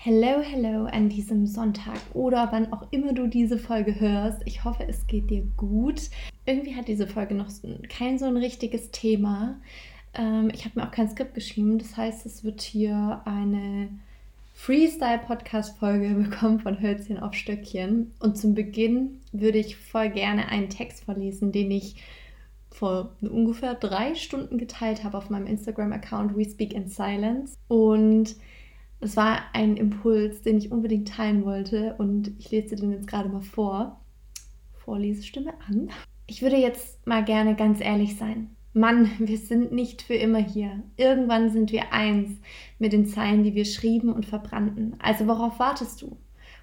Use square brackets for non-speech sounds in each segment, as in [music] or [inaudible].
Hello, hello an diesem Sonntag oder wann auch immer du diese Folge hörst. Ich hoffe, es geht dir gut. Irgendwie hat diese Folge noch kein so ein richtiges Thema. Ähm, ich habe mir auch kein Skript geschrieben. Das heißt, es wird hier eine Freestyle-Podcast-Folge [laughs] bekommen von Hölzchen auf Stöckchen. Und zum Beginn würde ich voll gerne einen Text vorlesen, den ich vor ungefähr drei Stunden geteilt habe auf meinem Instagram-Account We Speak in Silence. Und es war ein Impuls, den ich unbedingt teilen wollte und ich lese den jetzt gerade mal vor. Vorlesestimme an. Ich würde jetzt mal gerne ganz ehrlich sein. Mann, [laughs] wir sind nicht für immer hier. Irgendwann sind wir eins mit den Zeilen, die wir schrieben und verbrannten. Also worauf wartest du?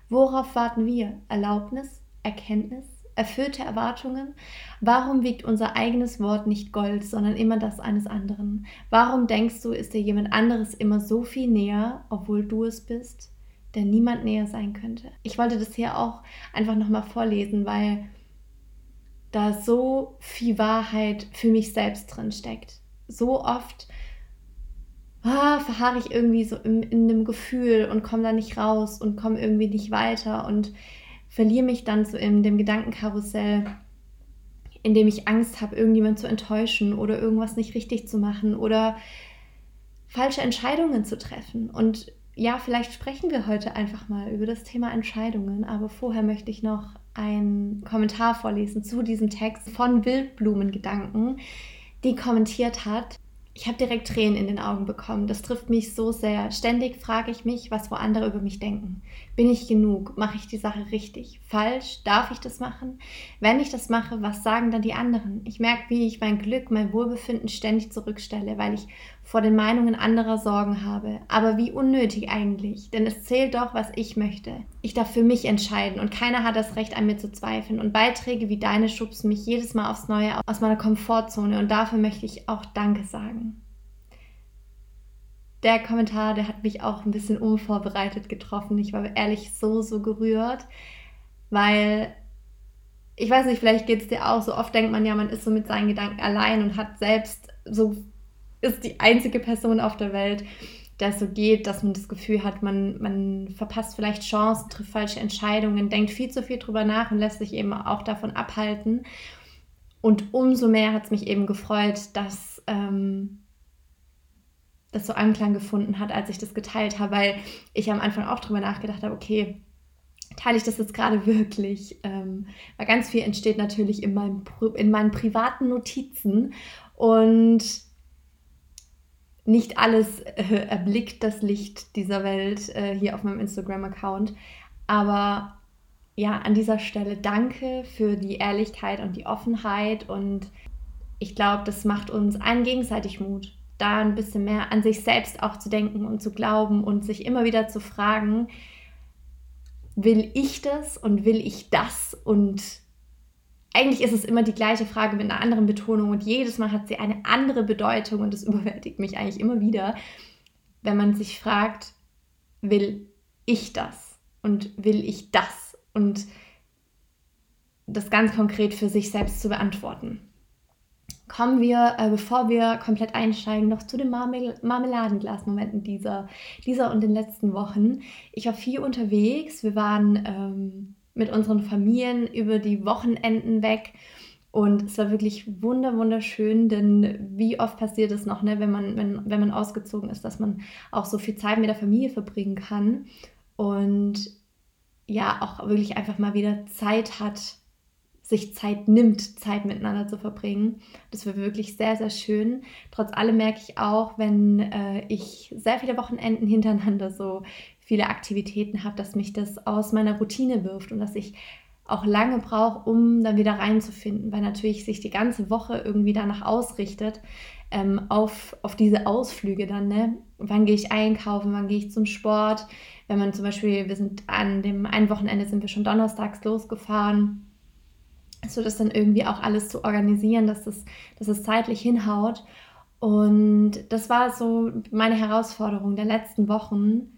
Worauf warten wir? Erlaubnis? Erkenntnis? Erfüllte Erwartungen? Warum wiegt unser eigenes Wort nicht Gold, sondern immer das eines anderen? Warum denkst du, ist dir jemand anderes immer so viel näher, obwohl du es bist, der niemand näher sein könnte? Ich wollte das hier auch einfach nochmal vorlesen, weil da so viel Wahrheit für mich selbst drin steckt. So oft ah, verharre ich irgendwie so in, in einem Gefühl und komme da nicht raus und komme irgendwie nicht weiter und verliere mich dann so in dem Gedankenkarussell, in dem ich Angst habe, irgendjemand zu enttäuschen oder irgendwas nicht richtig zu machen oder falsche Entscheidungen zu treffen. Und ja, vielleicht sprechen wir heute einfach mal über das Thema Entscheidungen, aber vorher möchte ich noch einen Kommentar vorlesen zu diesem Text von Wildblumengedanken, die kommentiert hat, ich habe direkt Tränen in den Augen bekommen. Das trifft mich so sehr. Ständig frage ich mich, was wo andere über mich denken. Bin ich genug? Mache ich die Sache richtig? Falsch? Darf ich das machen? Wenn ich das mache, was sagen dann die anderen? Ich merke, wie ich mein Glück, mein Wohlbefinden ständig zurückstelle, weil ich vor den Meinungen anderer Sorgen habe. Aber wie unnötig eigentlich, denn es zählt doch, was ich möchte. Ich darf für mich entscheiden und keiner hat das Recht an mir zu zweifeln. Und Beiträge wie deine schubsen mich jedes Mal aufs Neue aus meiner Komfortzone und dafür möchte ich auch Danke sagen. Der Kommentar, der hat mich auch ein bisschen unvorbereitet getroffen. Ich war ehrlich so, so gerührt, weil ich weiß nicht, vielleicht geht es dir auch so. Oft denkt man ja, man ist so mit seinen Gedanken allein und hat selbst so ist die einzige Person auf der Welt, der so geht, dass man das Gefühl hat, man, man verpasst vielleicht Chancen, trifft falsche Entscheidungen, denkt viel zu viel drüber nach und lässt sich eben auch davon abhalten. Und umso mehr hat es mich eben gefreut, dass ähm, das so Anklang gefunden hat, als ich das geteilt habe, weil ich am Anfang auch drüber nachgedacht habe, okay, teile ich das jetzt gerade wirklich? Ähm, weil ganz viel entsteht natürlich in, meinem, in meinen privaten Notizen und nicht alles äh, erblickt das Licht dieser Welt äh, hier auf meinem Instagram-Account. Aber ja, an dieser Stelle danke für die Ehrlichkeit und die Offenheit. Und ich glaube, das macht uns allen gegenseitig Mut, da ein bisschen mehr an sich selbst auch zu denken und zu glauben und sich immer wieder zu fragen, will ich das und will ich das und eigentlich ist es immer die gleiche Frage mit einer anderen Betonung und jedes Mal hat sie eine andere Bedeutung und das [laughs] überwältigt mich eigentlich immer wieder, wenn man sich fragt, will ich das und will ich das und das ganz konkret für sich selbst zu beantworten. Kommen wir, äh, bevor wir komplett einsteigen, noch zu den Marmel Marmeladenglas-Momenten dieser, dieser und den letzten Wochen. Ich war viel unterwegs. Wir waren ähm, mit unseren Familien über die Wochenenden weg. Und es war wirklich wunder, wunderschön, denn wie oft passiert es noch, ne, wenn, man, wenn, wenn man ausgezogen ist, dass man auch so viel Zeit mit der Familie verbringen kann und ja, auch wirklich einfach mal wieder Zeit hat, sich Zeit nimmt, Zeit miteinander zu verbringen. Das war wirklich sehr, sehr schön. Trotz allem merke ich auch, wenn äh, ich sehr viele Wochenenden hintereinander so viele Aktivitäten habe, dass mich das aus meiner Routine wirft und dass ich auch lange brauche, um dann wieder reinzufinden, weil natürlich sich die ganze Woche irgendwie danach ausrichtet, ähm, auf, auf diese Ausflüge dann, ne? Wann gehe ich einkaufen, wann gehe ich zum Sport? Wenn man zum Beispiel, wir sind an dem einen Wochenende sind wir schon donnerstags losgefahren, so das dann irgendwie auch alles zu organisieren, dass es, dass es zeitlich hinhaut. Und das war so meine Herausforderung der letzten Wochen,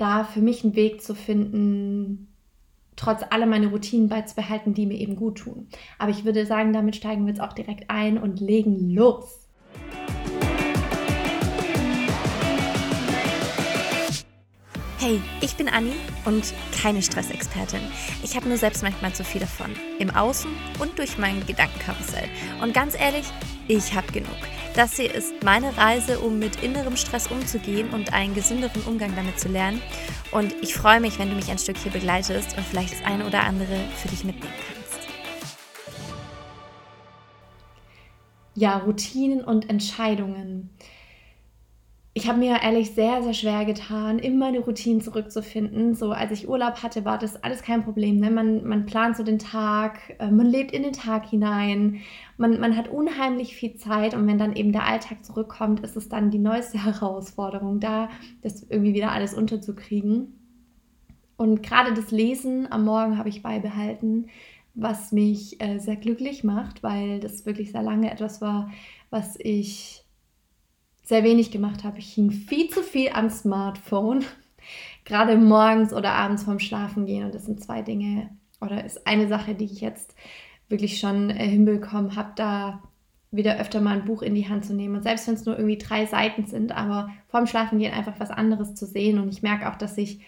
da für mich einen Weg zu finden, trotz aller meine Routinen beizubehalten, die mir eben gut tun. Aber ich würde sagen, damit steigen wir jetzt auch direkt ein und legen los. Hey, ich bin Anni und keine Stressexpertin. Ich habe nur selbst manchmal zu viel davon. Im Außen und durch mein Gedankenkarussell. Und ganz ehrlich, ich habe genug. Das hier ist meine Reise, um mit innerem Stress umzugehen und einen gesünderen Umgang damit zu lernen. Und ich freue mich, wenn du mich ein Stück hier begleitest und vielleicht das eine oder andere für dich mitnehmen kannst. Ja, Routinen und Entscheidungen ich habe mir ehrlich sehr, sehr schwer getan, in meine Routinen zurückzufinden. So, als ich Urlaub hatte, war das alles kein Problem. Ne? Man, man plant so den Tag, äh, man lebt in den Tag hinein, man, man hat unheimlich viel Zeit und wenn dann eben der Alltag zurückkommt, ist es dann die neueste [laughs] Herausforderung, da das irgendwie wieder alles unterzukriegen. Und gerade das Lesen am Morgen habe ich beibehalten, was mich äh, sehr glücklich macht, weil das wirklich sehr lange etwas war, was ich sehr wenig gemacht habe. Ich hing viel zu viel am Smartphone, [laughs] gerade morgens oder abends vorm Schlafen gehen. Und das sind zwei Dinge oder ist eine Sache, die ich jetzt wirklich schon äh, hinbekommen habe, da wieder öfter mal ein Buch in die Hand zu nehmen. Und selbst wenn es nur irgendwie drei Seiten sind, aber vorm Schlafen gehen einfach was anderes zu sehen. Und ich merke auch, dass ich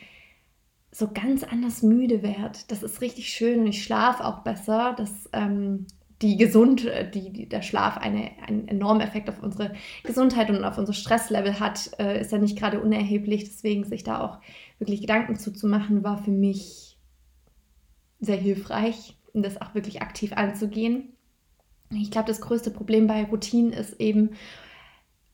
so ganz anders müde werde. Das ist richtig schön und ich schlafe auch besser. Das ähm, die gesund, äh, die, die, der Schlaf eine, einen enormen Effekt auf unsere Gesundheit und auf unser Stresslevel hat, äh, ist ja nicht gerade unerheblich. Deswegen sich da auch wirklich Gedanken zuzumachen, war für mich sehr hilfreich, um das auch wirklich aktiv anzugehen. Ich glaube, das größte Problem bei Routinen ist eben,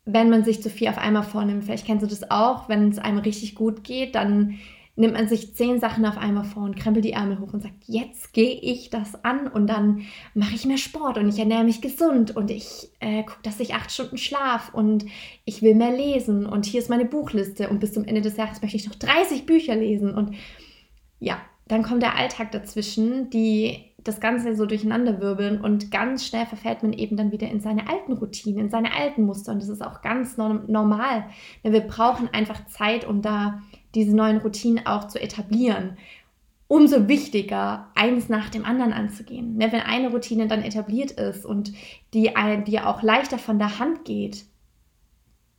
wenn man sich zu viel auf einmal vornimmt. Vielleicht kennst du das auch, wenn es einem richtig gut geht, dann nimmt man sich zehn Sachen auf einmal vor und krempelt die Ärmel hoch und sagt, jetzt gehe ich das an und dann mache ich mehr Sport und ich ernähre mich gesund und ich äh, gucke, dass ich acht Stunden schlaf und ich will mehr lesen und hier ist meine Buchliste und bis zum Ende des Jahres möchte ich noch 30 Bücher lesen und ja, dann kommt der Alltag dazwischen, die das Ganze so durcheinander wirbeln und ganz schnell verfällt man eben dann wieder in seine alten Routinen, in seine alten Muster und das ist auch ganz normal. Denn wir brauchen einfach Zeit, um da diese neuen Routinen auch zu etablieren. Umso wichtiger, eins nach dem anderen anzugehen. Ne, wenn eine Routine dann etabliert ist und die, die auch leichter von der Hand geht,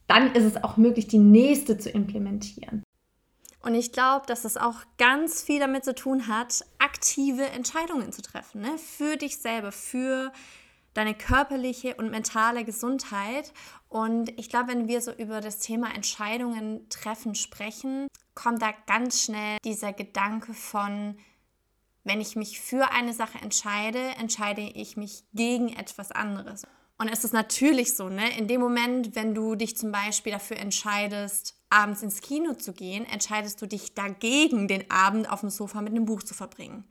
dann ist es auch möglich, die nächste zu implementieren. Und ich glaube, dass das auch ganz viel damit zu tun hat, aktive Entscheidungen zu treffen. Ne? Für dich selber, für deine körperliche und mentale Gesundheit. Und ich glaube, wenn wir so über das Thema Entscheidungen treffen sprechen, kommt da ganz schnell dieser Gedanke von, wenn ich mich für eine Sache entscheide, entscheide ich mich gegen etwas anderes. Und es ist natürlich so, ne? In dem Moment, wenn du dich zum Beispiel dafür entscheidest, abends ins Kino zu gehen, entscheidest du dich dagegen, den Abend auf dem Sofa mit einem Buch zu verbringen.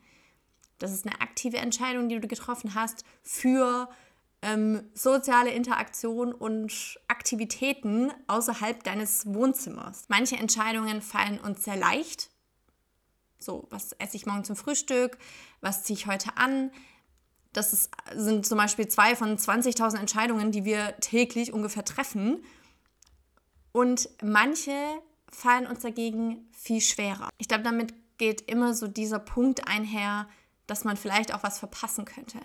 Das ist eine aktive Entscheidung, die du getroffen hast für ähm, soziale Interaktion und Aktivitäten außerhalb deines Wohnzimmers. Manche Entscheidungen fallen uns sehr leicht. So, was esse ich morgen zum Frühstück? Was ziehe ich heute an? Das ist, sind zum Beispiel zwei von 20.000 Entscheidungen, die wir täglich ungefähr treffen. Und manche fallen uns dagegen viel schwerer. Ich glaube, damit geht immer so dieser Punkt einher, dass man vielleicht auch was verpassen könnte.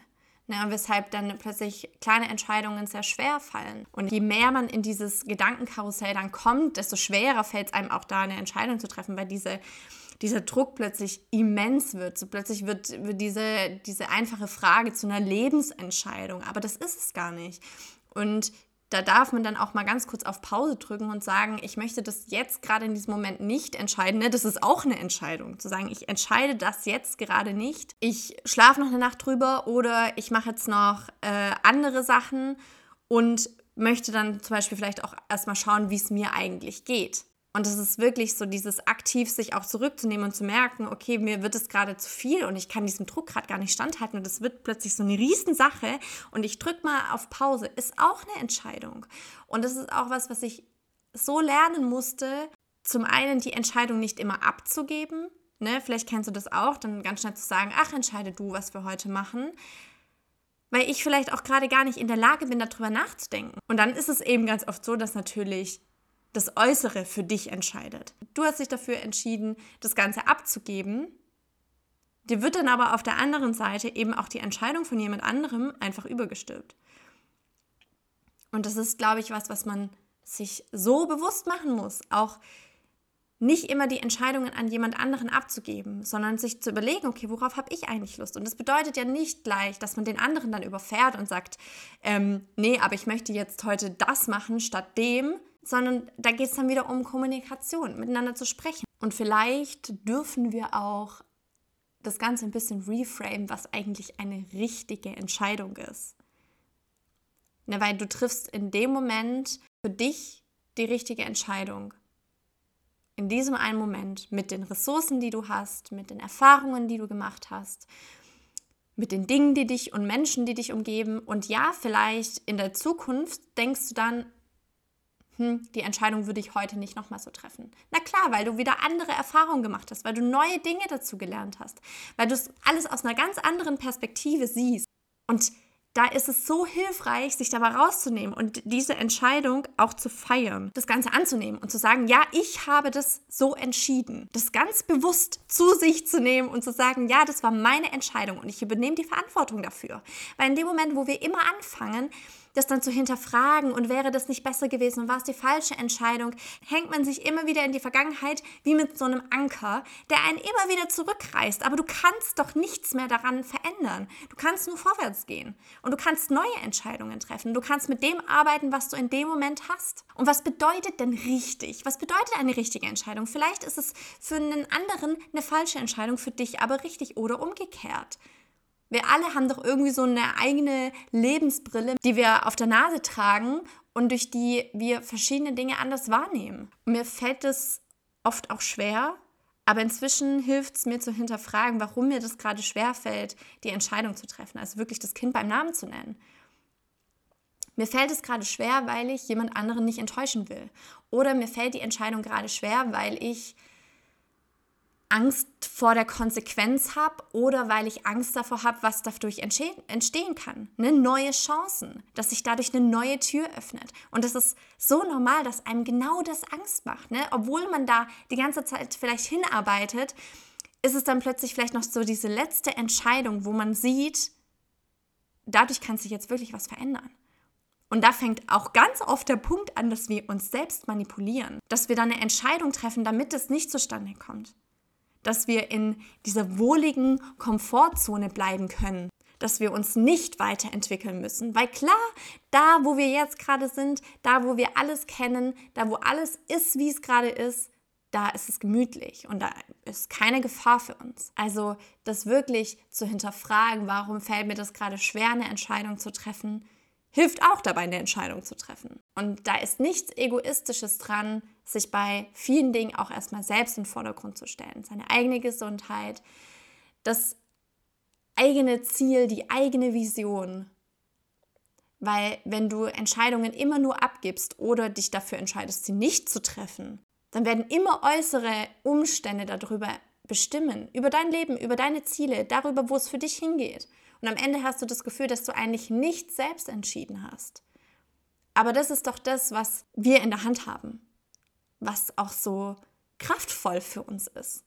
Ne, weshalb dann plötzlich kleine Entscheidungen sehr schwer fallen. Und je mehr man in dieses Gedankenkarussell dann kommt, desto schwerer fällt es einem auch da eine Entscheidung zu treffen, weil diese, dieser Druck plötzlich immens wird. So plötzlich wird, wird diese, diese einfache Frage zu einer Lebensentscheidung. Aber das ist es gar nicht. Und da darf man dann auch mal ganz kurz auf Pause drücken und sagen, ich möchte das jetzt gerade in diesem Moment nicht entscheiden. Ne? Das ist auch eine Entscheidung, zu sagen, ich entscheide das jetzt gerade nicht. Ich schlafe noch eine Nacht drüber oder ich mache jetzt noch äh, andere Sachen und möchte dann zum Beispiel vielleicht auch erstmal schauen, wie es mir eigentlich geht. Und es ist wirklich so dieses aktiv sich auch zurückzunehmen und zu merken, okay, mir wird es gerade zu viel und ich kann diesem Druck gerade gar nicht standhalten und es wird plötzlich so eine Riesensache und ich drücke mal auf Pause, ist auch eine Entscheidung. Und das ist auch was, was ich so lernen musste, zum einen die Entscheidung nicht immer abzugeben, ne? vielleicht kennst du das auch, dann ganz schnell zu sagen, ach, entscheide du, was wir heute machen, weil ich vielleicht auch gerade gar nicht in der Lage bin, darüber nachzudenken. Und dann ist es eben ganz oft so, dass natürlich das Äußere für dich entscheidet. Du hast dich dafür entschieden, das Ganze abzugeben. Dir wird dann aber auf der anderen Seite eben auch die Entscheidung von jemand anderem einfach übergestülpt. Und das ist, glaube ich, was, was man sich so bewusst machen muss. Auch nicht immer die Entscheidungen an jemand anderen abzugeben, sondern sich zu überlegen, okay, worauf habe ich eigentlich Lust? Und das bedeutet ja nicht gleich, dass man den anderen dann überfährt und sagt, ähm, nee, aber ich möchte jetzt heute das machen statt dem, sondern da geht es dann wieder um Kommunikation, miteinander zu sprechen. Und vielleicht dürfen wir auch das Ganze ein bisschen reframe, was eigentlich eine richtige Entscheidung ist. Ne, weil du triffst in dem Moment für dich die richtige Entscheidung. In diesem einen Moment mit den Ressourcen, die du hast, mit den Erfahrungen, die du gemacht hast, mit den Dingen, die dich und Menschen, die dich umgeben. Und ja, vielleicht in der Zukunft denkst du dann, hm, die Entscheidung würde ich heute nicht nochmal so treffen. Na klar, weil du wieder andere Erfahrungen gemacht hast, weil du neue Dinge dazu gelernt hast, weil du es alles aus einer ganz anderen Perspektive siehst. Und da ist es so hilfreich, sich da mal rauszunehmen und diese Entscheidung auch zu feiern, das Ganze anzunehmen und zu sagen, ja, ich habe das so entschieden. Das ganz bewusst zu sich zu nehmen und zu sagen, ja, das war meine Entscheidung und ich übernehme die Verantwortung dafür. Weil in dem Moment, wo wir immer anfangen, das dann zu hinterfragen und wäre das nicht besser gewesen und war es die falsche Entscheidung, hängt man sich immer wieder in die Vergangenheit wie mit so einem Anker, der einen immer wieder zurückreißt. Aber du kannst doch nichts mehr daran verändern. Du kannst nur vorwärts gehen und du kannst neue Entscheidungen treffen. Du kannst mit dem arbeiten, was du in dem Moment hast. Und was bedeutet denn richtig? Was bedeutet eine richtige Entscheidung? Vielleicht ist es für einen anderen eine falsche Entscheidung, für dich aber richtig oder umgekehrt. Wir alle haben doch irgendwie so eine eigene Lebensbrille, die wir auf der Nase tragen und durch die wir verschiedene Dinge anders wahrnehmen. Mir fällt es oft auch schwer, aber inzwischen hilft es mir zu hinterfragen, warum mir das gerade schwer fällt, die Entscheidung zu treffen, also wirklich das Kind beim Namen zu nennen. Mir fällt es gerade schwer, weil ich jemand anderen nicht enttäuschen will. Oder mir fällt die Entscheidung gerade schwer, weil ich Angst vor der Konsequenz habe oder weil ich Angst davor habe, was dadurch entstehen kann. Ne? Neue Chancen, dass sich dadurch eine neue Tür öffnet. Und das ist so normal, dass einem genau das Angst macht. Ne? Obwohl man da die ganze Zeit vielleicht hinarbeitet, ist es dann plötzlich vielleicht noch so diese letzte Entscheidung, wo man sieht, dadurch kann sich jetzt wirklich was verändern. Und da fängt auch ganz oft der Punkt an, dass wir uns selbst manipulieren, dass wir dann eine Entscheidung treffen, damit es nicht zustande kommt dass wir in dieser wohligen Komfortzone bleiben können, dass wir uns nicht weiterentwickeln müssen. Weil klar, da, wo wir jetzt gerade sind, da, wo wir alles kennen, da, wo alles ist, wie es gerade ist, da ist es gemütlich und da ist keine Gefahr für uns. Also das wirklich zu hinterfragen, warum fällt mir das gerade schwer, eine Entscheidung zu treffen, hilft auch dabei, eine Entscheidung zu treffen. Und da ist nichts Egoistisches dran, sich bei vielen Dingen auch erstmal selbst in den Vordergrund zu stellen. Seine eigene Gesundheit, das eigene Ziel, die eigene Vision. Weil wenn du Entscheidungen immer nur abgibst oder dich dafür entscheidest, sie nicht zu treffen, dann werden immer äußere Umstände darüber bestimmen, über dein Leben, über deine Ziele, darüber, wo es für dich hingeht. Und am Ende hast du das Gefühl, dass du eigentlich nicht selbst entschieden hast. Aber das ist doch das, was wir in der Hand haben, was auch so kraftvoll für uns ist.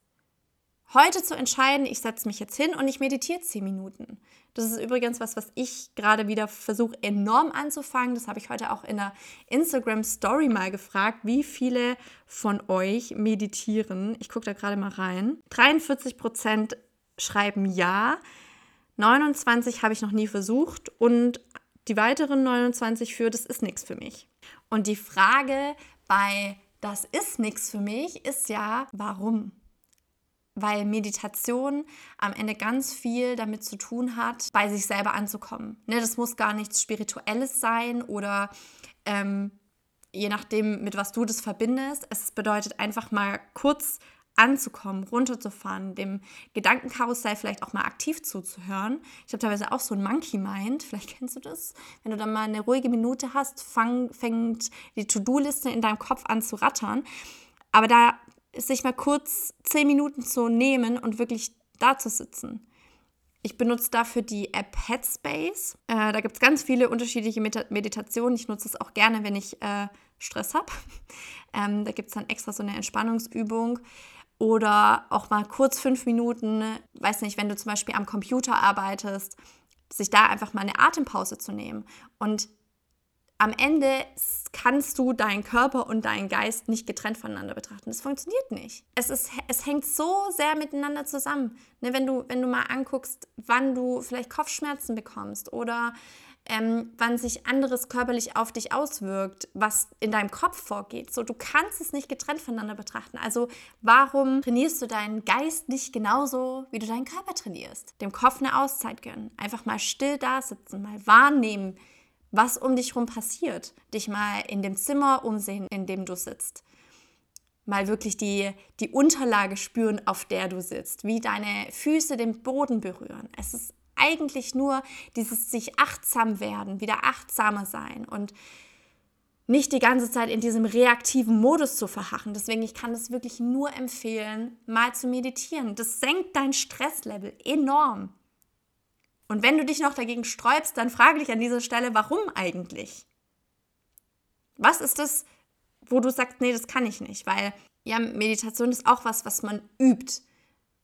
Heute zu entscheiden, ich setze mich jetzt hin und ich meditiere zehn Minuten. Das ist übrigens was, was ich gerade wieder versuche enorm anzufangen. Das habe ich heute auch in der Instagram Story mal gefragt, wie viele von euch meditieren. Ich gucke da gerade mal rein. 43 Prozent schreiben ja. 29 habe ich noch nie versucht und die weiteren 29 für das ist nichts für mich. Und die Frage bei das ist nichts für mich ist ja, warum? Weil Meditation am Ende ganz viel damit zu tun hat, bei sich selber anzukommen. Ne, das muss gar nichts Spirituelles sein oder ähm, je nachdem, mit was du das verbindest. Es bedeutet einfach mal kurz anzukommen, runterzufahren, dem Gedankenkarussell vielleicht auch mal aktiv zuzuhören. Ich habe teilweise auch so ein Monkey Mind, vielleicht kennst du das. Wenn du dann mal eine ruhige Minute hast, fang, fängt die To-Do-Liste in deinem Kopf an zu rattern. Aber da sich mal kurz zehn Minuten zu nehmen und wirklich da zu sitzen. Ich benutze dafür die App Headspace. Äh, da gibt es ganz viele unterschiedliche Meditationen. Ich nutze es auch gerne, wenn ich äh, Stress habe. [laughs] Ähm, da gibt es dann extra so eine Entspannungsübung. Oder auch mal kurz fünf Minuten, weiß nicht, wenn du zum Beispiel am Computer arbeitest, sich da einfach mal eine Atempause zu nehmen und am Ende kannst du deinen Körper und deinen Geist nicht getrennt voneinander betrachten. Das funktioniert nicht. Es, ist, es hängt so sehr miteinander zusammen. Ne, wenn, du, wenn du mal anguckst, wann du vielleicht Kopfschmerzen bekommst oder ähm, wann sich anderes körperlich auf dich auswirkt, was in deinem Kopf vorgeht. So, du kannst es nicht getrennt voneinander betrachten. Also warum trainierst du deinen Geist nicht genauso, wie du deinen Körper trainierst? Dem Kopf eine Auszeit gönnen. Einfach mal still da sitzen, mal wahrnehmen, was um dich herum passiert. Dich mal in dem Zimmer umsehen, in dem du sitzt. Mal wirklich die, die Unterlage spüren, auf der du sitzt, wie deine Füße den Boden berühren. Es ist eigentlich nur dieses sich achtsam werden, wieder achtsamer sein und nicht die ganze Zeit in diesem reaktiven Modus zu verharren. Deswegen, ich kann es wirklich nur empfehlen, mal zu meditieren. Das senkt dein Stresslevel enorm. Und wenn du dich noch dagegen sträubst, dann frage dich an dieser Stelle, warum eigentlich? Was ist das, wo du sagst, nee, das kann ich nicht? Weil ja, Meditation ist auch was, was man übt.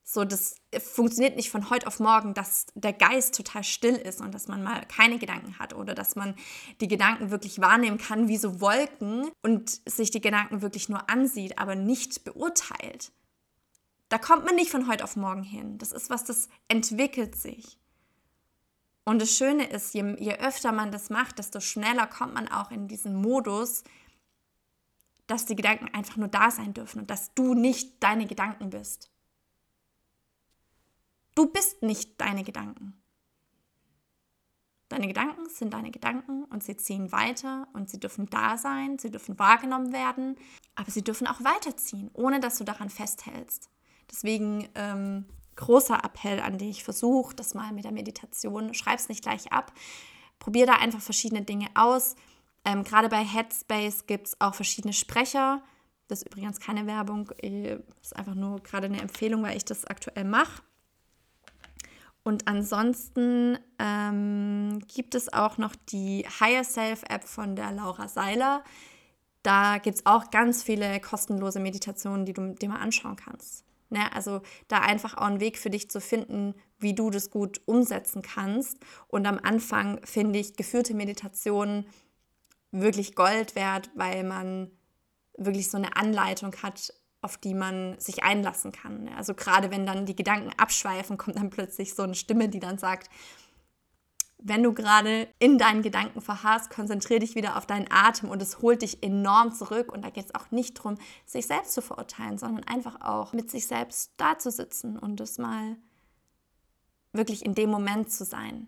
So, das funktioniert nicht von heute auf morgen, dass der Geist total still ist und dass man mal keine Gedanken hat oder dass man die Gedanken wirklich wahrnehmen kann wie so Wolken und sich die Gedanken wirklich nur ansieht, aber nicht beurteilt. Da kommt man nicht von heute auf morgen hin. Das ist was, das entwickelt sich. Und das Schöne ist, je, je öfter man das macht, desto schneller kommt man auch in diesen Modus, dass die Gedanken einfach nur da sein dürfen und dass du nicht deine Gedanken bist. Du bist nicht deine Gedanken. Deine Gedanken sind deine Gedanken und sie ziehen weiter und sie dürfen da sein, sie dürfen wahrgenommen werden, aber sie dürfen auch weiterziehen, ohne dass du daran festhältst. Deswegen ähm, großer Appell an dich, versuch das mal mit der Meditation, schreib es nicht gleich ab, probier da einfach verschiedene Dinge aus. Ähm, Gerade bei Headspace gibt es auch verschiedene Sprecher. Das ist übrigens keine Werbung, das äh, ist einfach nur gerade eine Empfehlung, weil ich das aktuell mache. Und ansonsten ähm, gibt es auch noch die Higher Self App von der Laura Seiler. Da gibt es auch ganz viele kostenlose Meditationen, die du dir mal anschauen kannst. Ne? Also da einfach auch einen Weg für dich zu finden, wie du das gut umsetzen kannst. Und am Anfang finde ich geführte Meditationen wirklich Gold wert, weil man wirklich so eine Anleitung hat, auf die man sich einlassen kann. Also gerade wenn dann die Gedanken abschweifen, kommt dann plötzlich so eine Stimme, die dann sagt, wenn du gerade in deinen Gedanken verharrst, konzentriere dich wieder auf deinen Atem und es holt dich enorm zurück. Und da geht es auch nicht darum, sich selbst zu verurteilen, sondern einfach auch mit sich selbst da zu sitzen und es mal wirklich in dem Moment zu sein.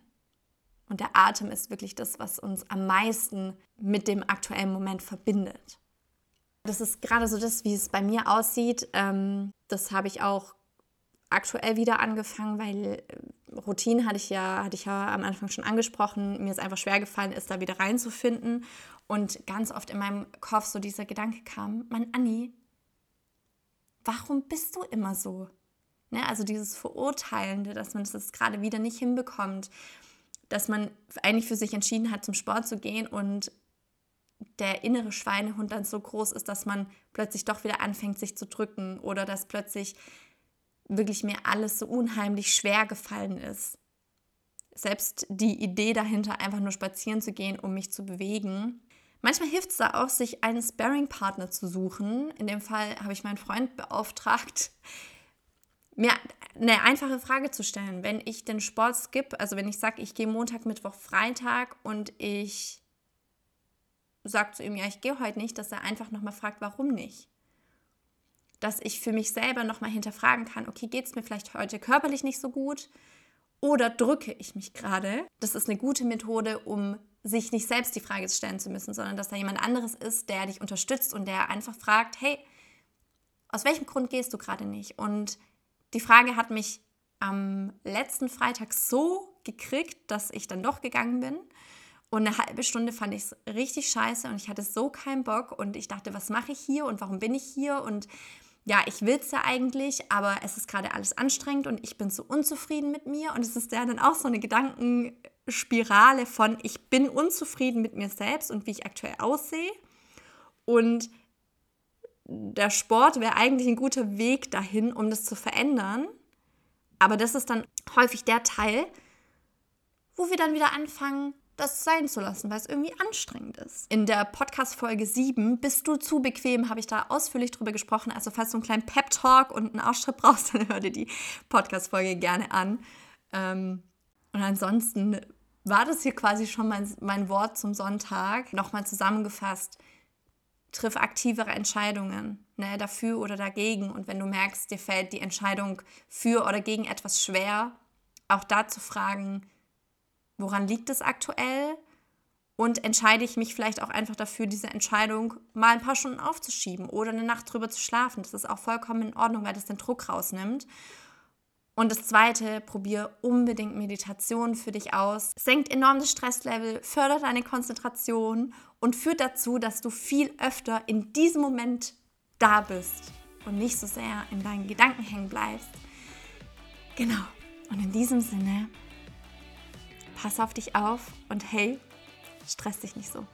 Und der Atem ist wirklich das, was uns am meisten mit dem aktuellen Moment verbindet. Das ist gerade so das, wie es bei mir aussieht. Ähm, das habe ich auch aktuell wieder angefangen, weil äh, Routine hatte ich ja, hatte ich ja am Anfang schon angesprochen. Mir ist einfach schwer gefallen, ist da wieder reinzufinden. Und ganz oft in meinem Kopf so dieser Gedanke kam, Mann, Anni, warum bist du immer so? Ne, also dieses Verurteilende, dass man das gerade wieder nicht hinbekommt, dass man eigentlich für sich entschieden hat, zum Sport zu gehen und der innere Schweinehund dann so groß ist, dass man plötzlich doch wieder anfängt, sich zu drücken oder dass plötzlich wirklich mir alles so unheimlich schwer gefallen ist. Selbst die Idee dahinter, einfach nur spazieren zu gehen, um mich zu bewegen. Manchmal hilft es da auch, sich einen Sparring-Partner zu suchen. In dem Fall habe ich meinen Freund beauftragt, mir eine einfache Frage zu stellen. Wenn ich den Sport skippe, also wenn ich sage, ich gehe Montag, Mittwoch, Freitag und ich sagt zu ihm, ja, ich gehe heute nicht, dass er einfach nochmal fragt, warum nicht. Dass ich für mich selber nochmal hinterfragen kann, okay, geht es mir vielleicht heute körperlich nicht so gut oder drücke ich mich gerade? Das ist eine gute Methode, um sich nicht selbst die Frage stellen zu müssen, sondern dass da jemand anderes ist, der dich unterstützt und der einfach fragt, hey, aus welchem Grund gehst du gerade nicht? Und die Frage hat mich am letzten Freitag so gekriegt, dass ich dann doch gegangen bin. Und eine halbe Stunde fand ich es richtig scheiße und ich hatte so keinen Bock und ich dachte, was mache ich hier und warum bin ich hier? Und ja, ich will es ja eigentlich, aber es ist gerade alles anstrengend und ich bin so unzufrieden mit mir. Und es ist ja dann auch so eine Gedankenspirale von, ich bin unzufrieden mit mir selbst und wie ich aktuell aussehe. Und der Sport wäre eigentlich ein guter Weg dahin, um das zu verändern. Aber das ist dann häufig der Teil, wo wir dann wieder anfangen, das sein zu lassen, weil es irgendwie anstrengend ist. In der Podcast-Folge 7, Bist du zu bequem, habe ich da ausführlich drüber gesprochen. Also, falls du einen kleinen Pep-Talk und einen Ausschritt [laughs] brauchst, dann hör dir die Podcast-Folge gerne an. Ähm, und ansonsten war das hier quasi schon mein, mein Wort zum Sonntag. Nochmal zusammengefasst triff aktivere Entscheidungen, ne, dafür oder dagegen. Und wenn du merkst, dir fällt die Entscheidung für oder gegen etwas schwer, auch da zu fragen, woran liegt es aktuell? Und entscheide ich mich vielleicht auch einfach dafür, diese Entscheidung mal ein paar Stunden aufzuschieben oder eine Nacht drüber zu schlafen. Das ist auch vollkommen in Ordnung, weil das den Druck rausnimmt. Und das zweite, probier unbedingt Meditation für dich aus. Senkt enorm das Stresslevel, fördert deine Konzentration und führt dazu, dass du viel öfter in diesem Moment da bist und nicht so sehr in deinen Gedanken hängen bleibst. Genau. Und in diesem Sinne, pass auf dich auf und hey, stress dich nicht so.